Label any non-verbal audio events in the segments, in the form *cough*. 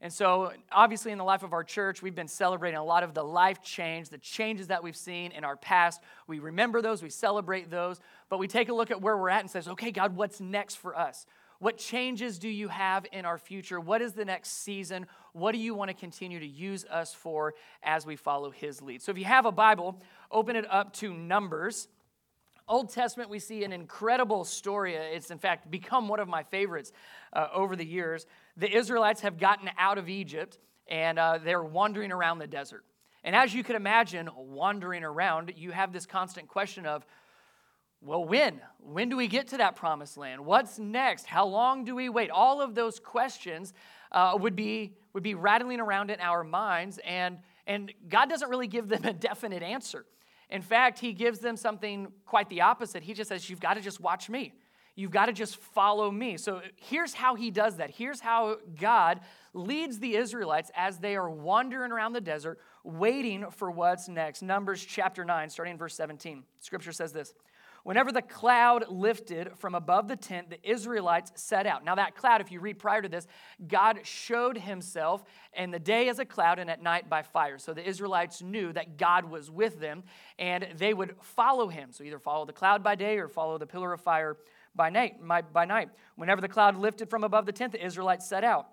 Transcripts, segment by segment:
And so, obviously, in the life of our church, we've been celebrating a lot of the life change, the changes that we've seen in our past. We remember those, we celebrate those, but we take a look at where we're at and says, okay, God, what's next for us? What changes do you have in our future? What is the next season? What do you want to continue to use us for as we follow His lead? So, if you have a Bible, open it up to Numbers. Old Testament, we see an incredible story. It's, in fact, become one of my favorites uh, over the years. The Israelites have gotten out of Egypt and uh, they're wandering around the desert. And as you can imagine, wandering around, you have this constant question of, well, when? When do we get to that promised land? What's next? How long do we wait? All of those questions uh, would, be, would be rattling around in our minds, and, and God doesn't really give them a definite answer. In fact, He gives them something quite the opposite. He just says, You've got to just watch me. You've got to just follow me. So here's how he does that. Here's how God leads the Israelites as they are wandering around the desert, waiting for what's next. Numbers chapter 9, starting in verse 17. Scripture says this Whenever the cloud lifted from above the tent, the Israelites set out. Now, that cloud, if you read prior to this, God showed himself in the day as a cloud and at night by fire. So the Israelites knew that God was with them and they would follow him. So either follow the cloud by day or follow the pillar of fire by night, by night. Whenever the cloud lifted from above the tent, the Israelites set out.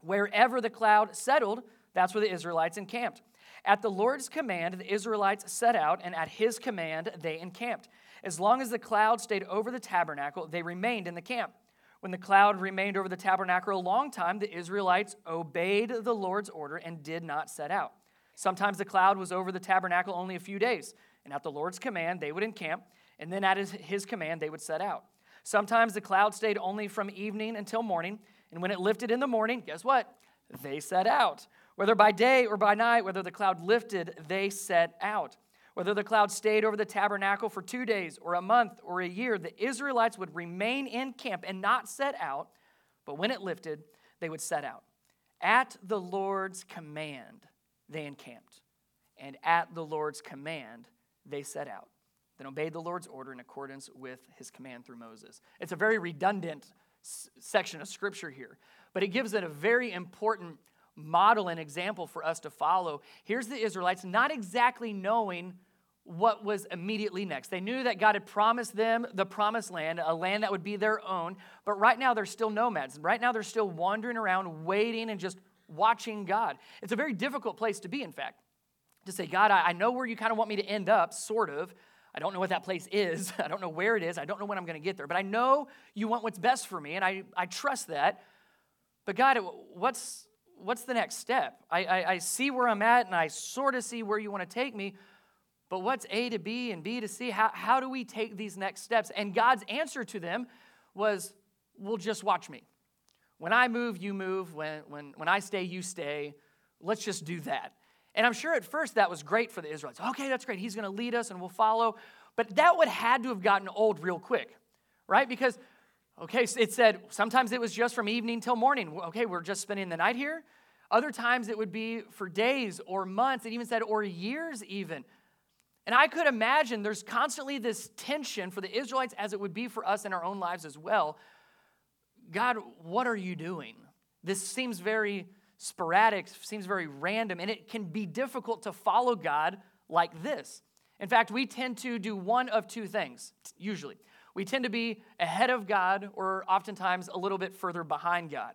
Wherever the cloud settled, that's where the Israelites encamped. At the Lord's command, the Israelites set out, and at his command, they encamped. As long as the cloud stayed over the tabernacle, they remained in the camp. When the cloud remained over the tabernacle a long time, the Israelites obeyed the Lord's order and did not set out. Sometimes the cloud was over the tabernacle only a few days, and at the Lord's command, they would encamp, and then at his command, they would set out. Sometimes the cloud stayed only from evening until morning, and when it lifted in the morning, guess what? They set out. Whether by day or by night, whether the cloud lifted, they set out. Whether the cloud stayed over the tabernacle for two days or a month or a year, the Israelites would remain in camp and not set out, but when it lifted, they would set out. At the Lord's command, they encamped, and at the Lord's command, they set out then obeyed the Lord's order in accordance with his command through Moses. It's a very redundant s- section of scripture here, but it gives it a very important model and example for us to follow. Here's the Israelites not exactly knowing what was immediately next. They knew that God had promised them the promised land, a land that would be their own, but right now they're still nomads. Right now they're still wandering around, waiting and just watching God. It's a very difficult place to be, in fact, to say, God, I know where you kind of want me to end up, sort of, I don't know what that place is. *laughs* I don't know where it is. I don't know when I'm going to get there. But I know you want what's best for me, and I, I trust that. But God, what's, what's the next step? I, I, I see where I'm at, and I sort of see where you want to take me. But what's A to B and B to C? How, how do we take these next steps? And God's answer to them was, well, just watch me. When I move, you move. When, when, when I stay, you stay. Let's just do that. And I'm sure at first that was great for the Israelites. Okay, that's great. He's going to lead us and we'll follow. But that would had to have gotten old real quick, right? Because, okay, it said sometimes it was just from evening till morning. Okay, we're just spending the night here. Other times it would be for days or months. It even said, or years even. And I could imagine there's constantly this tension for the Israelites as it would be for us in our own lives as well. God, what are you doing? This seems very sporadic, seems very random, and it can be difficult to follow God like this. In fact, we tend to do one of two things, usually. We tend to be ahead of God or oftentimes a little bit further behind God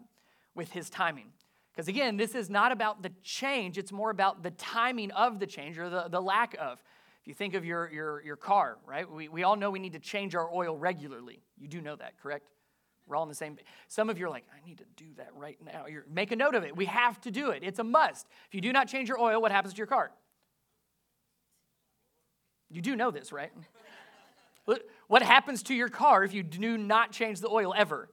with his timing. Because again, this is not about the change, it's more about the timing of the change or the, the lack of. If you think of your, your, your car, right? We, we all know we need to change our oil regularly. You do know that, correct? We're all in the same. Some of you are like, I need to do that right now. You're, make a note of it. We have to do it. It's a must. If you do not change your oil, what happens to your car? You do know this, right? what happens to your car if you do not change the oil ever?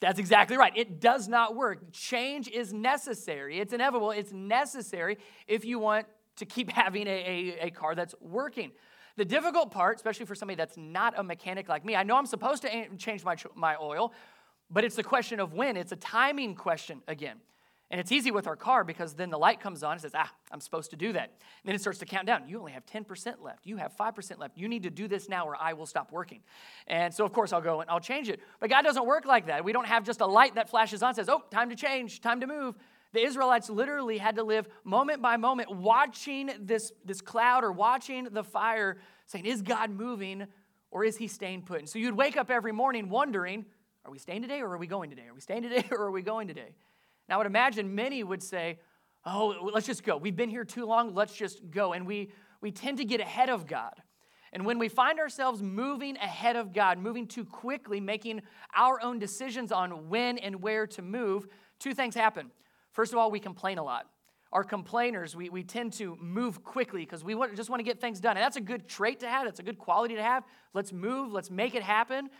That's exactly right. It does not work. Change is necessary. It's inevitable. It's necessary if you want to keep *laughs* having a, a, a car that's working. The difficult part, especially for somebody that's not a mechanic like me, I know I'm supposed to change my, my oil, but it's a question of when. It's a timing question again. And it's easy with our car because then the light comes on and says, ah, I'm supposed to do that. And then it starts to count down. You only have 10% left. You have 5% left. You need to do this now or I will stop working. And so, of course, I'll go and I'll change it. But God doesn't work like that. We don't have just a light that flashes on says, oh, time to change, time to move. The Israelites literally had to live moment by moment watching this, this cloud or watching the fire, saying, Is God moving or is he staying put? And so you'd wake up every morning wondering, Are we staying today or are we going today? Are we staying today *laughs* or are we going today? Now, I would imagine many would say, Oh, let's just go. We've been here too long. Let's just go. And we, we tend to get ahead of God. And when we find ourselves moving ahead of God, moving too quickly, making our own decisions on when and where to move, two things happen. First of all, we complain a lot. Our complainers, we, we tend to move quickly because we want, just want to get things done. And that's a good trait to have, that's a good quality to have. Let's move, let's make it happen.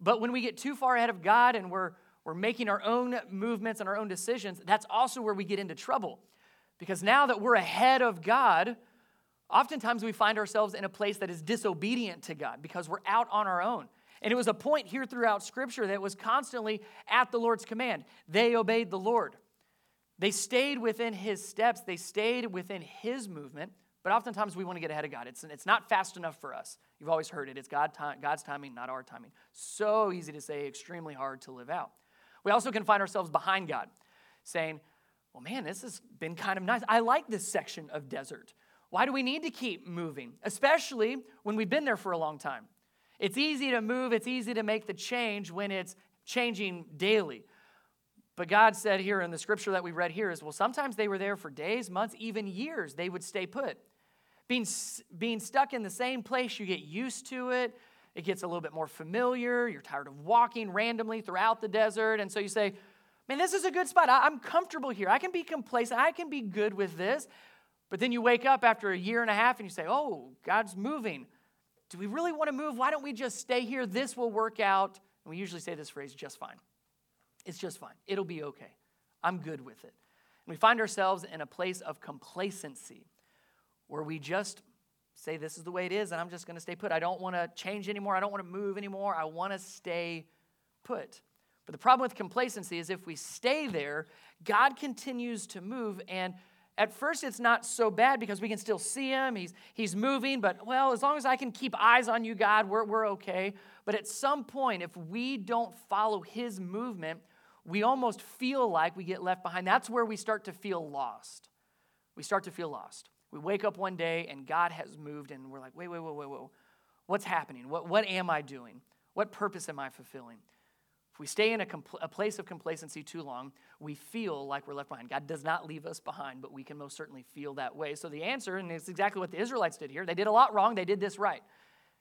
But when we get too far ahead of God and we're we're making our own movements and our own decisions, that's also where we get into trouble. Because now that we're ahead of God, oftentimes we find ourselves in a place that is disobedient to God because we're out on our own. And it was a point here throughout Scripture that was constantly at the Lord's command. They obeyed the Lord. They stayed within His steps, they stayed within His movement. But oftentimes we want to get ahead of God. It's, it's not fast enough for us. You've always heard it. It's God, God's timing, not our timing. So easy to say, extremely hard to live out. We also can find ourselves behind God, saying, well, man, this has been kind of nice. I like this section of desert. Why do we need to keep moving, especially when we've been there for a long time? It's easy to move, it's easy to make the change when it's changing daily. But God said here in the scripture that we read here is well, sometimes they were there for days, months, even years. They would stay put. Being, being stuck in the same place, you get used to it. It gets a little bit more familiar. You're tired of walking randomly throughout the desert. And so you say, man, this is a good spot. I'm comfortable here. I can be complacent. I can be good with this. But then you wake up after a year and a half and you say, oh, God's moving. Do we really want to move? Why don't we just stay here? This will work out. And we usually say this phrase, just fine. It's just fine. It'll be okay. I'm good with it. And we find ourselves in a place of complacency where we just say this is the way it is and I'm just going to stay put. I don't want to change anymore. I don't want to move anymore. I want to stay put. But the problem with complacency is if we stay there, God continues to move and at first it's not so bad because we can still see him he's, he's moving but well as long as i can keep eyes on you god we're, we're okay but at some point if we don't follow his movement we almost feel like we get left behind that's where we start to feel lost we start to feel lost we wake up one day and God has moved, and we're like, wait, wait, wait, wait, wait. What's happening? What, what am I doing? What purpose am I fulfilling? If we stay in a, compl- a place of complacency too long, we feel like we're left behind. God does not leave us behind, but we can most certainly feel that way. So the answer, and it's exactly what the Israelites did here, they did a lot wrong, they did this right.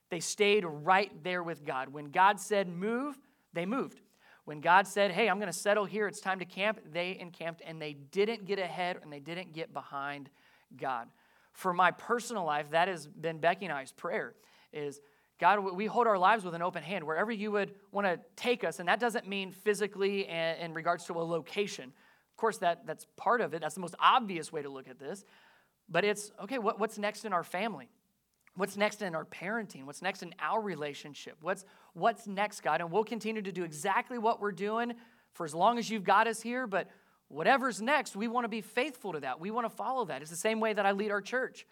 They stayed right there with God. When God said move, they moved. When God said, hey, I'm going to settle here, it's time to camp, they encamped and they didn't get ahead and they didn't get behind God for my personal life, that has been Becky and I's prayer is God, we hold our lives with an open hand wherever you would want to take us. And that doesn't mean physically and in regards to a location. Of course, that, that's part of it. That's the most obvious way to look at this. But it's okay, what, what's next in our family? What's next in our parenting? What's next in our relationship? What's, what's next, God? And we'll continue to do exactly what we're doing for as long as you've got us here. But whatever's next, we want to be faithful to that. We want to follow that. It's the same way that I lead our church.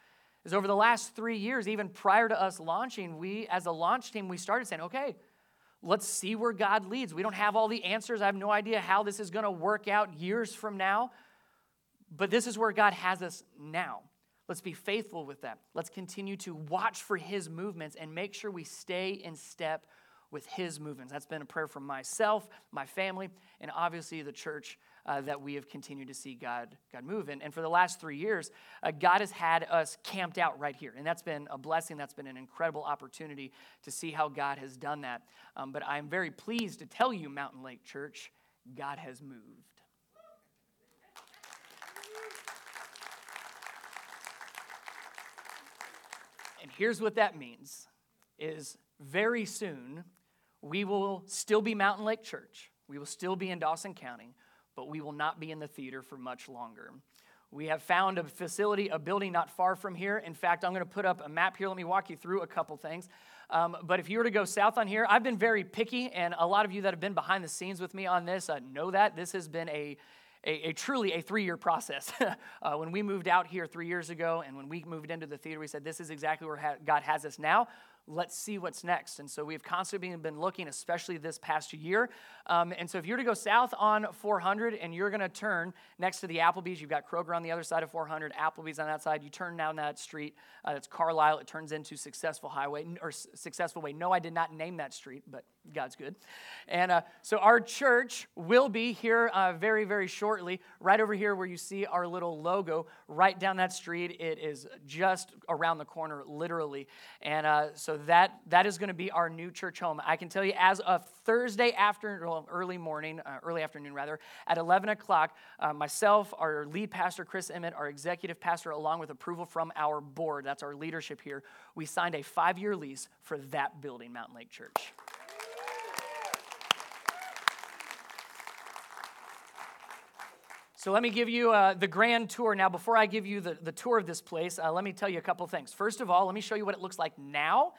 Is over the last three years, even prior to us launching, we as a launch team, we started saying, okay, let's see where God leads. We don't have all the answers. I have no idea how this is going to work out years from now, but this is where God has us now. Let's be faithful with that. Let's continue to watch for his movements and make sure we stay in step with his movements. That's been a prayer from myself, my family, and obviously the church uh, that we have continued to see God, God move. And, and for the last three years, uh, God has had us camped out right here. And that's been a blessing. That's been an incredible opportunity to see how God has done that. Um, but I'm very pleased to tell you, Mountain Lake Church, God has moved. And here's what that means is very soon we will still be Mountain Lake Church. We will still be in Dawson County, but we will not be in the theater for much longer. We have found a facility, a building not far from here. In fact, I'm going to put up a map here. Let me walk you through a couple things. Um, but if you were to go south on here, I've been very picky, and a lot of you that have been behind the scenes with me on this uh, know that. This has been a, a, a truly a three year process. *laughs* uh, when we moved out here three years ago and when we moved into the theater, we said, This is exactly where ha- God has us now let's see what's next. And so we've constantly been looking, especially this past year. Um, and so if you're to go south on 400 and you're going to turn next to the Applebee's, you've got Kroger on the other side of 400, Applebee's on that side. You turn down that street. Uh, it's Carlisle. It turns into Successful Highway or Successful Way. No, I did not name that street, but God's good. And uh, so our church will be here uh, very, very shortly, right over here where you see our little logo, right down that street. It is just around the corner, literally. And uh, so that that is going to be our new church home. I can tell you, as of Thursday afternoon, well, early morning, uh, early afternoon rather, at 11 o'clock, uh, myself, our lead pastor Chris Emmett, our executive pastor, along with approval from our board, that's our leadership here, we signed a five-year lease for that building, Mountain Lake Church. So let me give you uh, the grand tour. Now, before I give you the, the tour of this place, uh, let me tell you a couple things. First of all, let me show you what it looks like now.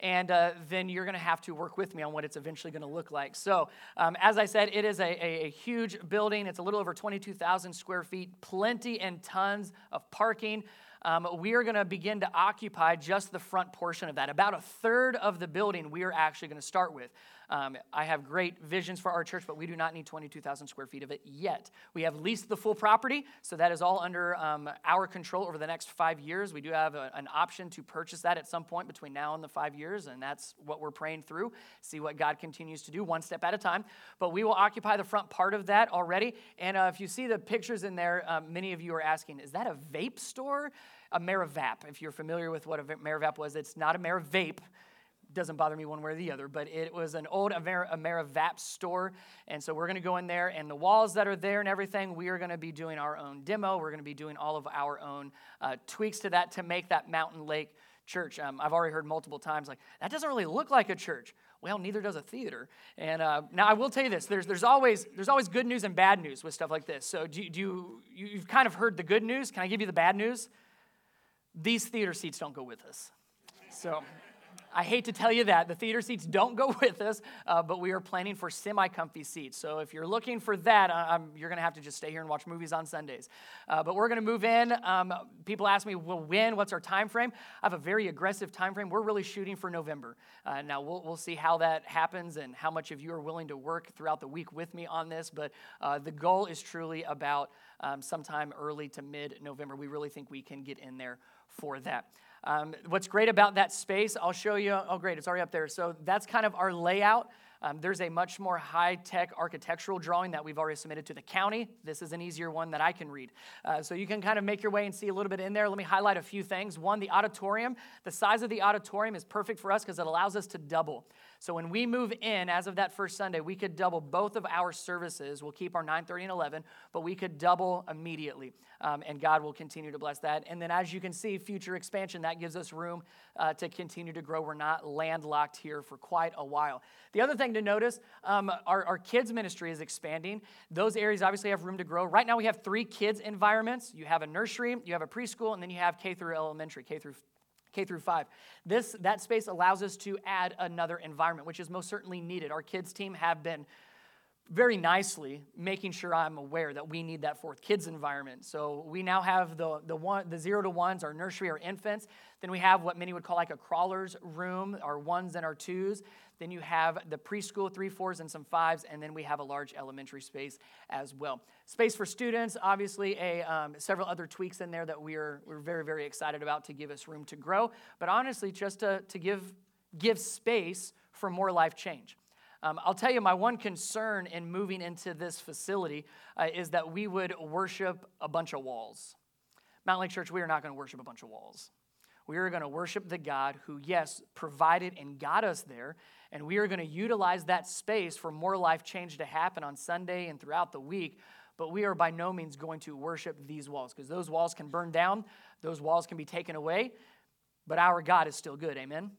And uh, then you're going to have to work with me on what it's eventually going to look like. So, um, as I said, it is a, a, a huge building. It's a little over 22,000 square feet, plenty and tons of parking. Um, we are going to begin to occupy just the front portion of that. About a third of the building we are actually going to start with. Um, I have great visions for our church, but we do not need 22,000 square feet of it yet. We have leased the full property, so that is all under um, our control over the next five years. We do have a, an option to purchase that at some point between now and the five years, and that's what we're praying through. See what God continues to do one step at a time. But we will occupy the front part of that already. And uh, if you see the pictures in there, um, many of you are asking, is that a vape store? A Meravap. If you're familiar with what a Meravap was, it's not a Vape doesn't bother me one way or the other, but it was an old Amerivap store. And so we're going to go in there, and the walls that are there and everything, we are going to be doing our own demo. We're going to be doing all of our own uh, tweaks to that to make that Mountain Lake church. Um, I've already heard multiple times, like, that doesn't really look like a church. Well, neither does a theater. And uh, now I will tell you this there's, there's, always, there's always good news and bad news with stuff like this. So do, do you, you've kind of heard the good news. Can I give you the bad news? These theater seats don't go with us. So I hate to tell you that. The theater seats don't go *laughs* with us, uh, but we are planning for semi comfy seats. So if you're looking for that, uh, you're going to have to just stay here and watch movies on Sundays. Uh, but we're going to move in. Um, people ask me, well, when? What's our time frame? I have a very aggressive time frame. We're really shooting for November. Uh, now, we'll, we'll see how that happens and how much of you are willing to work throughout the week with me on this. But uh, the goal is truly about um, sometime early to mid November. We really think we can get in there for that. Um, what's great about that space, I'll show you. Oh, great, it's already up there. So that's kind of our layout. Um, there's a much more high tech architectural drawing that we've already submitted to the county. This is an easier one that I can read. Uh, so you can kind of make your way and see a little bit in there. Let me highlight a few things. One, the auditorium. The size of the auditorium is perfect for us because it allows us to double. So when we move in, as of that first Sunday, we could double both of our services. We'll keep our 9:30 and 11, but we could double immediately, um, and God will continue to bless that. And then, as you can see, future expansion that gives us room uh, to continue to grow. We're not landlocked here for quite a while. The other thing to notice, um, our, our kids ministry is expanding. Those areas obviously have room to grow. Right now, we have three kids environments. You have a nursery, you have a preschool, and then you have K through elementary, K through K through 5. This that space allows us to add another environment, which is most certainly needed. Our kids team have been very nicely making sure I'm aware that we need that fourth kids environment. So we now have the the one the zero to ones, our nursery, our infants. Then we have what many would call like a crawlers room, our ones and our twos. Then you have the preschool, three, fours, and some fives, and then we have a large elementary space as well. Space for students, obviously, a, um, several other tweaks in there that we're, we're very, very excited about to give us room to grow. But honestly, just to, to give, give space for more life change. Um, I'll tell you, my one concern in moving into this facility uh, is that we would worship a bunch of walls. Mountain Lake Church, we are not going to worship a bunch of walls. We are going to worship the God who, yes, provided and got us there, and we are going to utilize that space for more life change to happen on Sunday and throughout the week. But we are by no means going to worship these walls because those walls can burn down, those walls can be taken away, but our God is still good. Amen?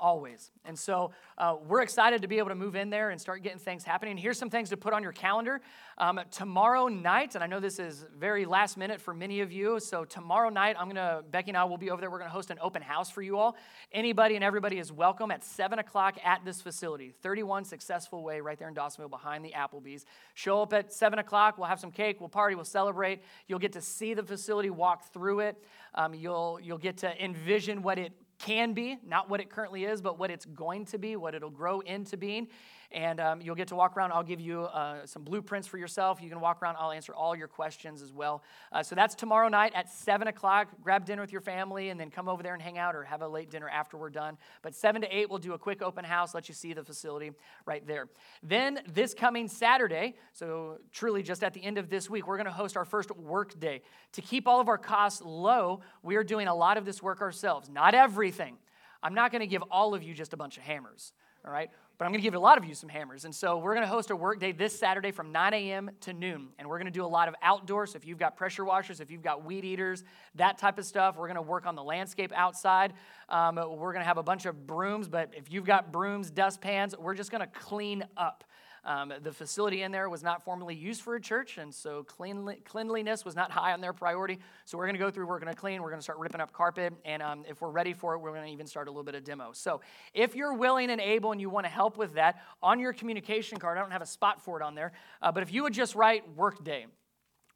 Always. And so uh, we're excited to be able to move in there and start getting things happening. Here's some things to put on your calendar. Um, tomorrow night, and I know this is very last minute for many of you, so tomorrow night, I'm to, Becky and I will be over there. We're to host an open house for you all. Anybody and everybody is welcome at 7 o'clock at this facility, 31 Successful Way, right there in Dawsonville behind the Applebee's. Show up at 7 o'clock. We'll have some cake, we'll party, we'll celebrate. You'll get to see the facility, walk through it. Um, you'll, you'll get to envision what it can be, not what it currently is, but what it's going to be, what it'll grow into being and um, you'll get to walk around. I'll give you uh, some blueprints for yourself. You can walk around. I'll answer all your questions as well. Uh, so that's tomorrow night at 7 o'clock. Grab dinner with your family and then come over there and hang out or have a late dinner after we're done. But 7 to 8, we'll do a quick open house, let you see the facility right there. Then this coming Saturday, so truly just at the end of this week, we're going to host our first work day. To keep all of our costs low, we are doing a lot of this work ourselves. Not everything. I'm not going to give all of you just a bunch of hammers, all right? But I'm going to give a lot of you some hammers. And so we're going to host a work day this Saturday from 9 a.m. to noon. And we're going to do a lot of outdoor. So if you've got pressure washers, if you've got weed eaters, that type of stuff, we're going to work on the landscape outside. Um, we're going to have a bunch of brooms, but if you've got brooms, dustpans, we're just going to clean up. Um, the facility in there was not formally used for a church, and so cleanliness was not high on their priority. So we're going to go through, we're going to clean, we're going to start ripping up carpet, and um, if we're ready for it, we're going to even start a little bit of demo. So if you're willing and able and you want to help with that, on your communication card, I don't have a spot for it on there, uh, but if you would just write workday,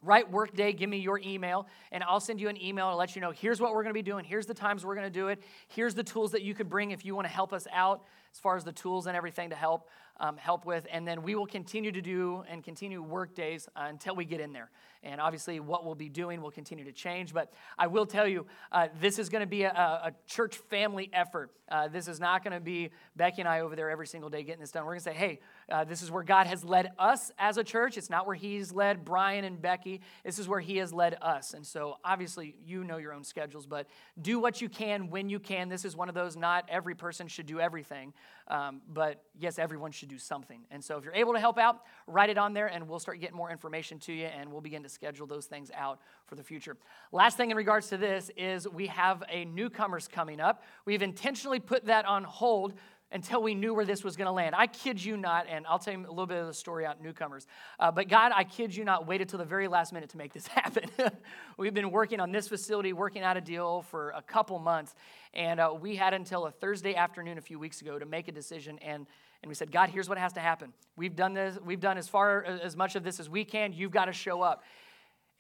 Write workday, give me your email, and I'll send you an email to let you know here's what we're going to be doing, here's the times we're going to do it, here's the tools that you could bring if you want to help us out as far as the tools and everything to help um, help with. And then we will continue to do and continue work days uh, until we get in there. And obviously, what we'll be doing will continue to change. But I will tell you, uh, this is going to be a, a, church family effort. Uh, this is not going to be Becky and I over there every single day getting this done. We're going to say, hey, uh, this is where God has led us as a church. It's not where He's led Brian and Becky. This is where He has led us. And so, obviously, you know your own schedules, but do what you can when you can. This is one of those not every person should do everything, um, but yes, everyone should do something. And so, if you're able to help out, write it on there, and we'll start getting more information to you, and we'll begin to schedule those things out for the future. Last thing in regards to this is we have a newcomers coming up. We've intentionally put that on hold until we knew where this was going to land. I kid you not, and I'll tell you a little bit of the story on newcomers. Uh, but God, I kid you not, waited till the very last minute to make this *laughs* happen. *laughs* We've been working on this facility, working out a deal for a couple months, and uh, we had until a Thursday afternoon a few weeks ago to make a decision. And and we said, God, here's what has to happen. We've done this. We've done as far as much of this as we can. You've got to show up.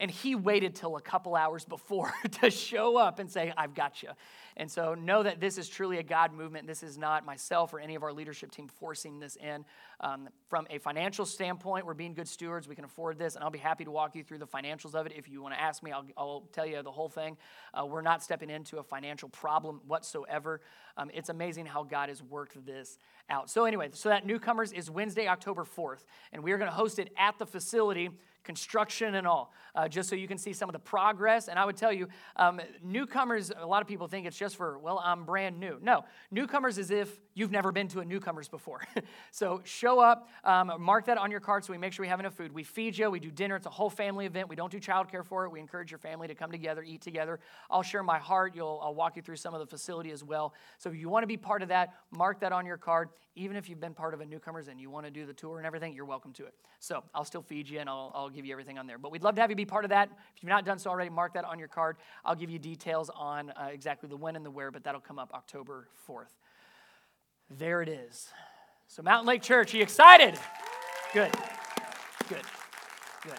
And he waited till a couple hours before *laughs* to show up and say, I've got you. And so know that this is truly a God movement. This is not myself or any of our leadership team forcing this in. Um, from a financial standpoint, we're being good stewards. We can afford this, and I'll be happy to walk you through the financials of it. If you want to ask me, I'll, I'll tell you the whole thing. Uh, we're not stepping into a financial problem whatsoever. Um, it's amazing how God has worked this out. So, anyway, so that newcomers is Wednesday, October 4th, and we are going to host it at the facility construction and all, uh, just so you can see some of the progress. And I would tell you, um, newcomers, a lot of people think it's just for, well, I'm brand new. No, newcomers is if you've never been to a newcomers before. *laughs* so show up, um, mark that on your card so we make sure we have enough food. We feed you, we do dinner. It's a whole family event. We don't do childcare for it. We encourage your family to come together, eat together. I'll share my heart. You'll, I'll walk you through some of the facility as well. So if you want to be part of that, mark that on your card. Even if you've been part of a newcomers and you want to do the tour and everything, you're welcome to it. So I'll still feed you and I'll, I'll give you everything on there. But we'd love to have you be part of that. If you've not done so already, mark that on your card. I'll give you details on uh, exactly the when and the where, but that'll come up October 4th. There it is. So, Mountain Lake Church, are you excited? Good, good, good.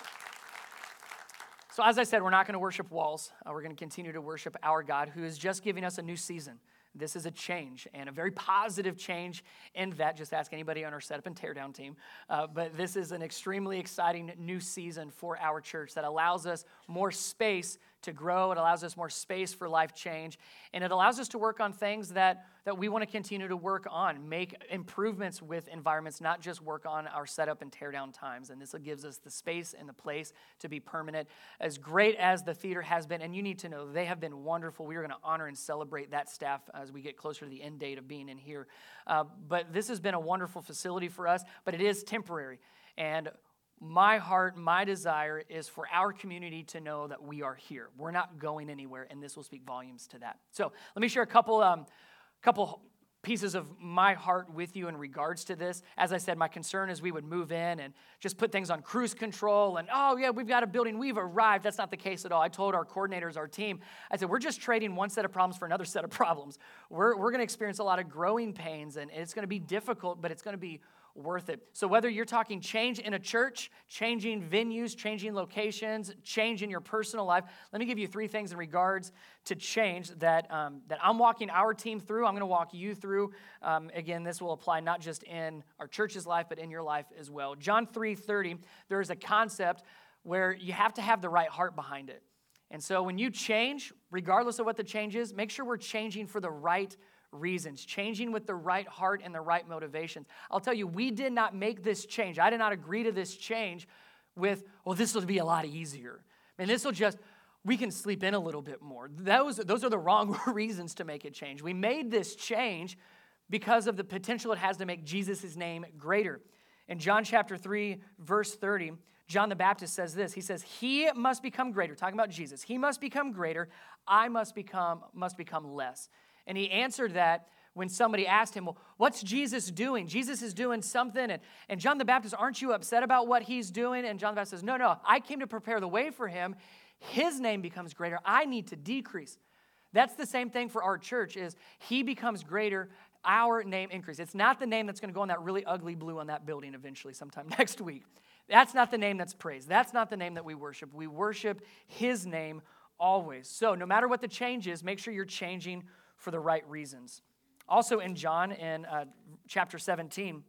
So, as I said, we're not going to worship walls. Uh, we're going to continue to worship our God who is just giving us a new season. This is a change and a very positive change in that. Just ask anybody on our setup and teardown team. Uh, but this is an extremely exciting new season for our church that allows us more space to grow. It allows us more space for life change. And it allows us to work on things that, that we want to continue to work on, make improvements with environments, not just work on our setup and tear down times. And this gives us the space and the place to be permanent. As great as the theater has been, and you need to know they have been wonderful. We are going to honor and celebrate that staff as we get closer to the end date of being in here. Uh, but this has been a wonderful facility for us, but it is temporary. And my heart, my desire is for our community to know that we are here. We're not going anywhere, and this will speak volumes to that. So let me share a couple, um, couple pieces of my heart with you in regards to this. As I said, my concern is we would move in and just put things on cruise control and, oh, yeah, we've got a building, we've arrived. That's not the case at all. I told our coordinators, our team, I said, we're just trading one set of problems for another set of problems. We're, we're going to experience a lot of growing pains and it's going to be difficult, but it's going to be worth it. So, whether you're talking change in a church, changing venues, changing locations, change in your personal life, let me give you three things in regards to change that, um, that I'm walking our team through. I'm going to walk you through. Um, again, this will apply not just in our church's life, but in your life as well. John 3 30, there is a concept where you have to have the right heart behind it. And so, when you change, regardless of what the change is, make sure we're changing for the right reasons, changing with the right heart and the right motivations. I'll tell you, we did not make this change. I did not agree to this change with, well, this will be a lot easier. And this will just, we can sleep in a little bit more. Those, those are the wrong *laughs* reasons to make a change. We made this change because of the potential it has to make Jesus' name greater. In John chapter 3, verse 30, John the Baptist says this. He says, He must become greater, talking about Jesus. He must become greater. I must become, must become less. And he answered that when somebody asked him, Well, what's Jesus doing? Jesus is doing something. And, and John the Baptist, aren't you upset about what he's doing? And John the Baptist says, No, no, I came to prepare the way for him. His name becomes greater. I need to decrease. That's the same thing for our church is he becomes greater, our name increases. It's not the name that's going to go on that really ugly blue on that building eventually sometime *laughs* next week. That's not the name that's praised. That's not the name that we worship. We worship his name always. So no matter what the change is, make sure you're changing for the right reasons. Also, in John, in uh, chapter 17,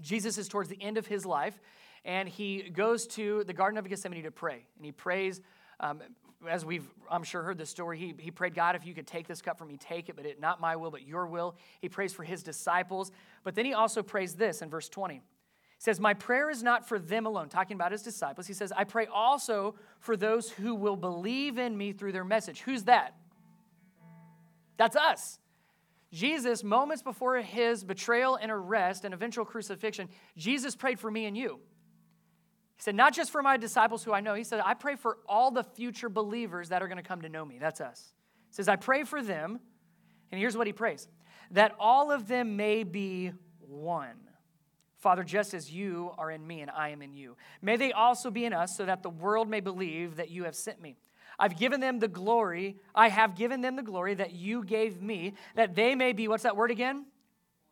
Jesus is towards the end of his life, and he goes to the Garden of Gethsemane to pray. And he prays, um, as we've, I'm sure, heard the story, he, he prayed, God, if you could take this cup from me, take it, but it, not my will, but your will. He prays for his disciples. But then he also prays this in verse 20. He says, My prayer is not for them alone, talking about his disciples. He says, I pray also for those who will believe in me through their message. Who's that? That's us. Jesus, moments before his betrayal and arrest and eventual crucifixion, Jesus prayed for me and you. He said, Not just for my disciples who I know, he said, I pray for all the future believers that are going to come to know me. That's us. He says, I pray for them, and here's what he prays that all of them may be one. Father, just as you are in me and I am in you, may they also be in us so that the world may believe that you have sent me. I've given them the glory. I have given them the glory that you gave me, that they may be, what's that word again?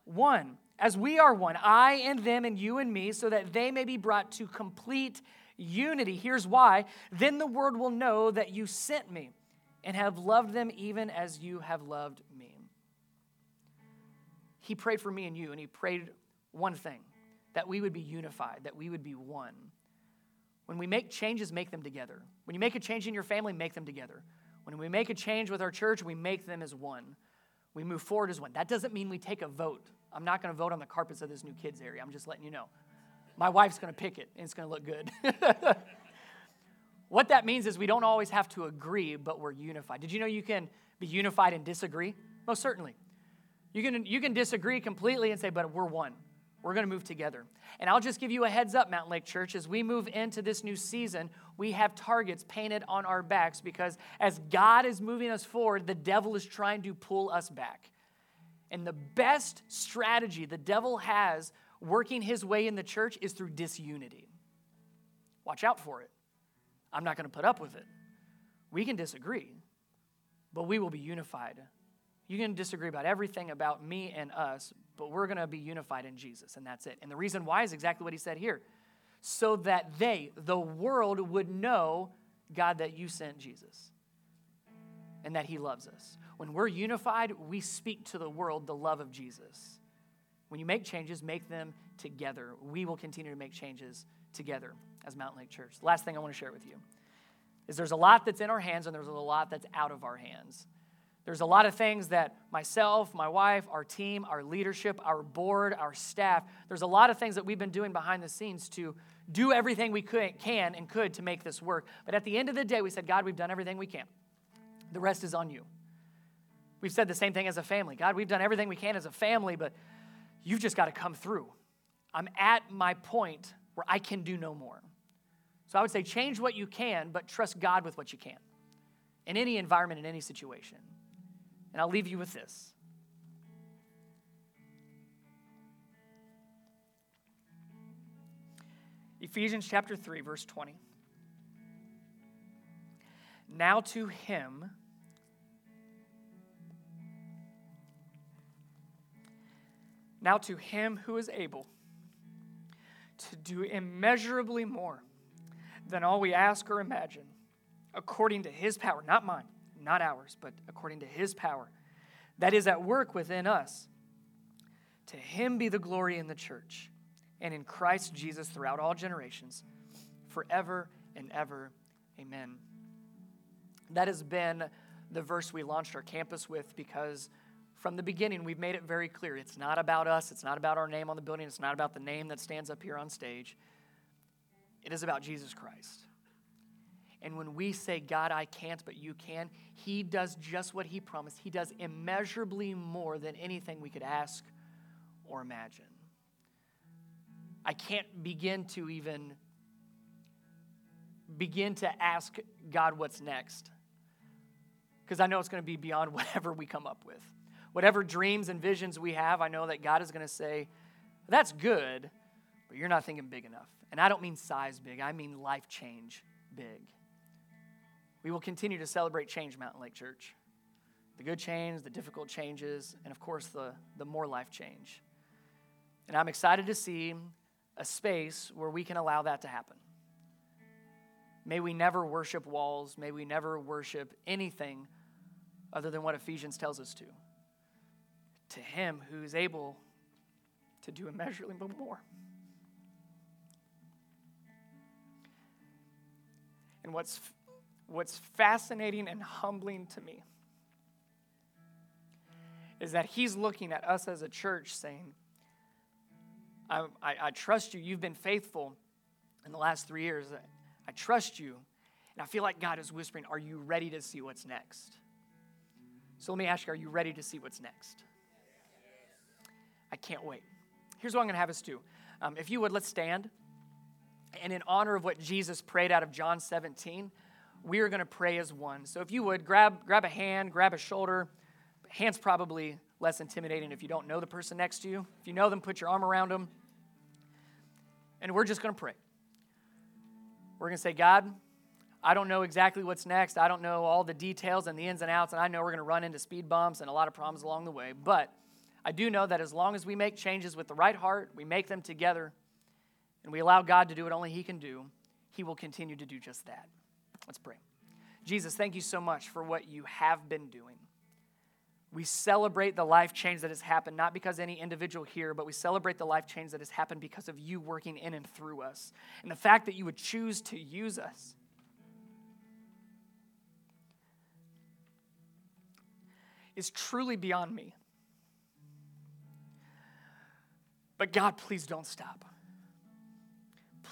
One. As we are one, I and them and you and me, so that they may be brought to complete unity. Here's why. Then the world will know that you sent me and have loved them even as you have loved me. He prayed for me and you, and he prayed one thing that we would be unified, that we would be one. When we make changes, make them together. When you make a change in your family, make them together. When we make a change with our church, we make them as one. We move forward as one. That doesn't mean we take a vote. I'm not going to vote on the carpets of this new kids area. I'm just letting you know. My wife's going to pick it, and it's going to look good. *laughs* what that means is we don't always have to agree, but we're unified. Did you know you can be unified and disagree? Most certainly. You can, you can disagree completely and say, but we're one. We're going to move together. And I'll just give you a heads up, Mountain Lake Church, as we move into this new season, we have targets painted on our backs because as God is moving us forward, the devil is trying to pull us back. And the best strategy the devil has working his way in the church is through disunity. Watch out for it. I'm not going to put up with it. We can disagree, but we will be unified. You can disagree about everything about me and us, but we're going to be unified in Jesus, and that's it. And the reason why is exactly what he said here so that they, the world, would know, God, that you sent Jesus and that he loves us. When we're unified, we speak to the world the love of Jesus. When you make changes, make them together. We will continue to make changes together as Mountain Lake Church. Last thing I want to share with you is there's a lot that's in our hands and there's a lot that's out of our hands. There's a lot of things that myself, my wife, our team, our leadership, our board, our staff, there's a lot of things that we've been doing behind the scenes to do everything we could, can and could to make this work. But at the end of the day, we said, God, we've done everything we can. The rest is on you. We've said the same thing as a family. God, we've done everything we can as a family, but you've just got to come through. I'm at my point where I can do no more. So I would say change what you can, but trust God with what you can in any environment, in any situation. And I'll leave you with this. Ephesians chapter 3, verse 20. Now to him Now to him who is able to do immeasurably more than all we ask or imagine, according to his power, not mine, not ours, but according to his power that is at work within us. To him be the glory in the church and in Christ Jesus throughout all generations, forever and ever. Amen. That has been the verse we launched our campus with because from the beginning we've made it very clear it's not about us, it's not about our name on the building, it's not about the name that stands up here on stage. It is about Jesus Christ. And when we say, God, I can't, but you can, He does just what He promised. He does immeasurably more than anything we could ask or imagine. I can't begin to even begin to ask God what's next because I know it's going to be beyond *laughs* whatever we come up with. Whatever dreams and visions we have, I know that God is going to say, That's good, but you're not thinking big enough. And I don't mean size big, I mean life change big. We will continue to celebrate Change Mountain Lake Church the good change, the difficult changes, and of course, the, the more life change. And I'm excited to see a space where we can allow that to happen. May we never worship walls. May we never worship anything other than what Ephesians tells us to. To Him who is able to do immeasurably more. And what's what's fascinating and humbling to me is that he's looking at us as a church saying, I, I, I, trust you. You've been faithful in the last three years. I, I trust you. And I feel like God is whispering, Are you ready to see what's next? So let me ask you, Are you ready to see what's next? I can't wait. Here's what I'm going to have us do. Um, if you would, let's stand. And in honor of what Jesus prayed out of John 17, we are going to pray as one. So if you would, grab, grab a hand, grab a shoulder. Hand's probably less intimidating if you don't know the person next to you. If you know them, put your arm around them. And we're just going to pray. We're going to say, God, I don't know exactly what's next. I don't know all the details and the ins and outs, and I know we're going to run into speed bumps and a lot of problems along the way. But I do know that as long as we make changes with the right heart, we make them together, and we allow God to do what only He can do, He will continue to do just that. Let's pray. Jesus, thank you so much for what you have been doing. We celebrate the life change that has happened, not because any individual here, but we celebrate the life change that has happened because of you working in and through us. And the fact that you would choose to use us. Is truly beyond me. But God, please don't stop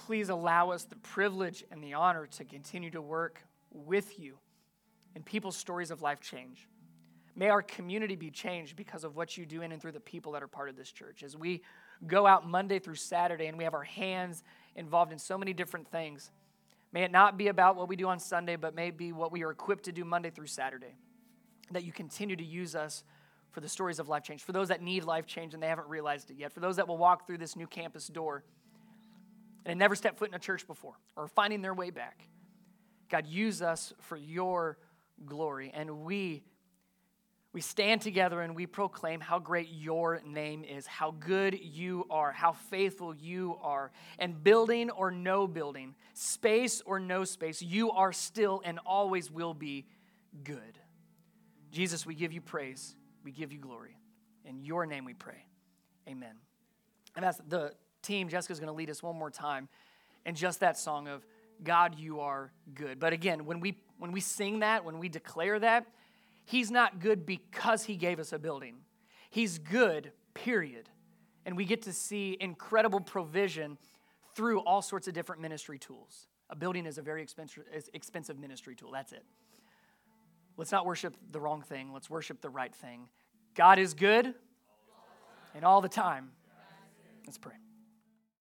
please allow us the privilege and the honor to continue to work with you in people's stories of life change. May our community be changed because of what you do in and through the people that are part of this church. As we go out Monday through Saturday and we have our hands involved in so many different things, may it not be about what we do on Sunday, but may be what we are equipped to do Monday through Saturday. That you continue to use us for the stories of life change, for those that need life change and they haven't realized it yet, for those that will walk through this new campus door and had never stepped foot in a church before or finding their way back. God, use us for your glory. And we, we stand together and we proclaim how great your name is, how good you are, how faithful you are. And building or no building, space or no space, you are still and always will be good. Jesus, we give you praise, we give you glory. In your name we pray. Amen. And that's the team, Jessica's going to lead us one more time and just that song of God, you are good. But again, when we when we sing that, when we declare that, he's not good because he gave us a building. He's good, period. And we get to see incredible provision through all sorts of different ministry tools. A building is a very expensive, expensive ministry tool. That's it. Let's not worship the wrong thing. Let's worship the right thing. God is good and all the time. Let's pray.